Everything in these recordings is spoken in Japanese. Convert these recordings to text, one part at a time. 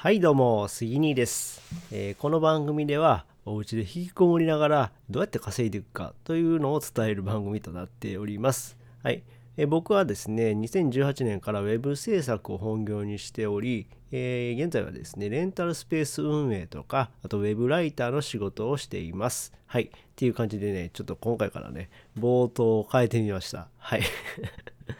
はいどうも杉兄です、えー、この番組ではお家で引きこもりながらどうやって稼いでいくかというのを伝える番組となっております。はい、えー、僕はですね2018年から web 制作を本業にしており、えー、現在はですねレンタルスペース運営とかあと web ライターの仕事をしています。はい。っていう感じでねちょっと今回からね冒頭を変えてみました。はい。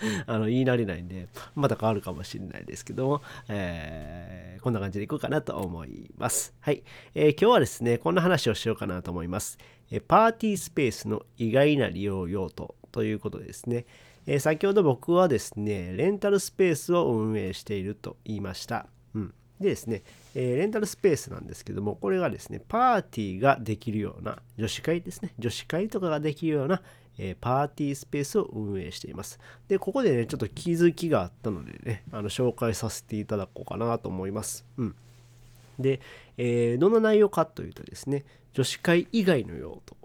あの言い慣れないんでまた変わるかもしれないですけども、えー、こんな感じでいこうかなと思います。はい、えー、今日はですねこんな話をしようかなと思います。えパーティースペースの意外な利用用途ということですね。え先ほど僕はですねレンタルスペースを運営していると言いました。うんでですね、え、レンタルスペースなんですけども、これがですね、パーティーができるような、女子会ですね、女子会とかができるような、えー、パーティースペースを運営しています。で、ここでね、ちょっと気づきがあったのでね、あの紹介させていただこうかなと思います。うん。で、えー、どんな内容かというとですね、女子会以外の用途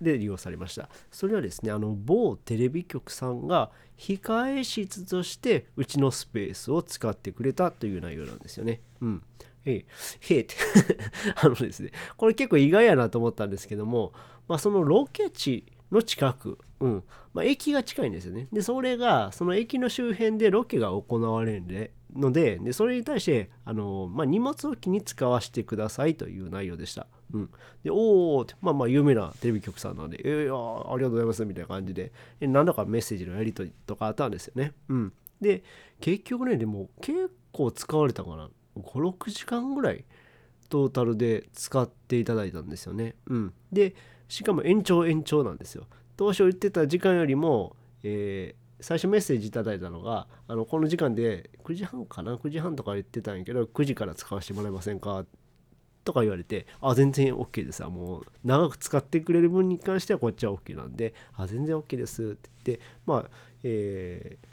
で利用されました。それはですね、あの某テレビ局さんが控え室としてうちのスペースを使ってくれたという内容なんですよね。うん。へえ、へえって あのですね、これ結構意外やなと思ったんですけども、まあ、そのロケ地の近く、うんまあ、駅が近いんですよね。で、それが、その駅の周辺でロケが行われるので、でそれに対して、あのまあ、荷物置きに使わせてくださいという内容でした。うん、で、おおって、まあまあ有名なテレビ局さんなんで、えー、ありがとうございますみたいな感じで、何らかメッセージのやり取りとかあったんですよね。うん。で、結局ね、でも結構使われたかな。5、6時間ぐらいトータルで使っていただいたんですよね。うん。で、しかも延長延長なんですよ。当初言ってた時間よりも、えー、最初メッセージいただいたのがあのこの時間で9時半かな？9時半とか言ってたんやけど9時から使わせてもらえませんか？とか言われてあ全然 OK です。もう長く使ってくれる分に関してはこっちは OK なんであ全然 OK です。って言ってまあえー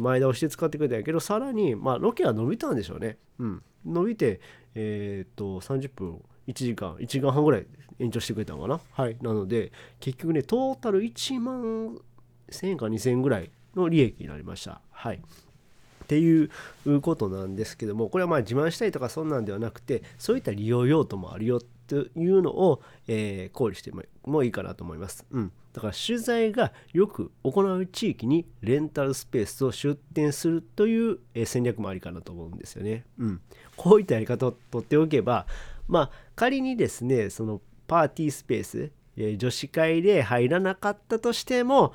前倒して使ってくれたんやけどさらにまあロケは伸びたんでしょうね。うん。伸びてえー、っと30分1時間1時間半ぐらい延長してくれたのかな。はい。なので結局ねトータル1万1000円か2000円ぐらいの利益になりました。はい。っていうことなんですけどもこれはまあ自慢したいとかそんなんではなくてそういった利用用途もあるよというのを、えー、考慮してもいいかなと思います。うん、だから取材がよく行う地域にレンタルスペースを出店するという、え戦略もありかなと思うんですよね。うん、こういったやり方をとっておけばまあ仮にですねそのパーティースペース、えー、女子会で入らなかったとしても、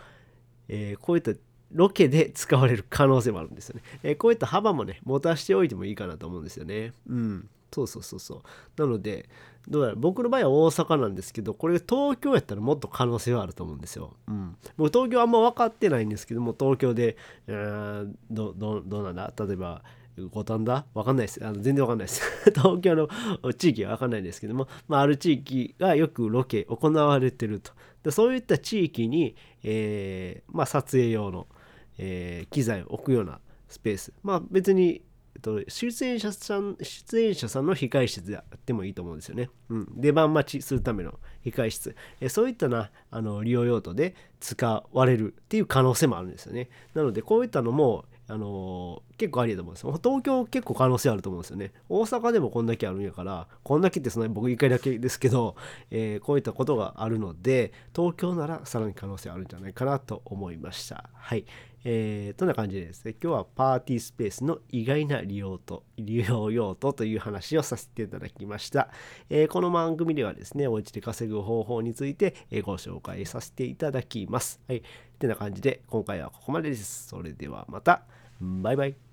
えー、こういったロケで使われる可能性もあるんですよね。えー、こういった幅もね、持たしておいてもいいかなと思うんですよね。うん。そうそうそうそう。なので、どうやら僕の場合は大阪なんですけど、これ東京やったらもっと可能性はあると思うんですよ。うん。僕東京あんま分かってないんですけども、東京で、えー、どどどうなんだ？例えば、五反田？わかんないです。あの全然わかんないです。東京の地域はわかんないですけども、まあ、ある地域がよくロケ行われてると。でそういった地域に、えー、まあ、撮影用の、えー、機材を置くようなスペース。まあ別に、えっと、出演者さん、出演者さんの控え室であってもいいと思うんですよね。うん。出番待ちするための控え室。えそういったな、あの、利用用途で使われるっていう可能性もあるんですよね。なので、こういったのも、あの、結構ありだと思うんですよ。東京結構可能性あると思うんですよね。大阪でもこんだけあるんやから、こんだけってその僕1回だけですけど、えー、こういったことがあるので、東京ならさらに可能性あるんじゃないかなと思いました。はい。えー、とな感じでですね、今日はパーティースペースの意外な利用と、利用用途という話をさせていただきました。えー、この番組ではですね、お家で稼ぐ方法についてえご紹介させていただきます。はい。てな感じで、今回はここまでです。それではまた。バイバイ。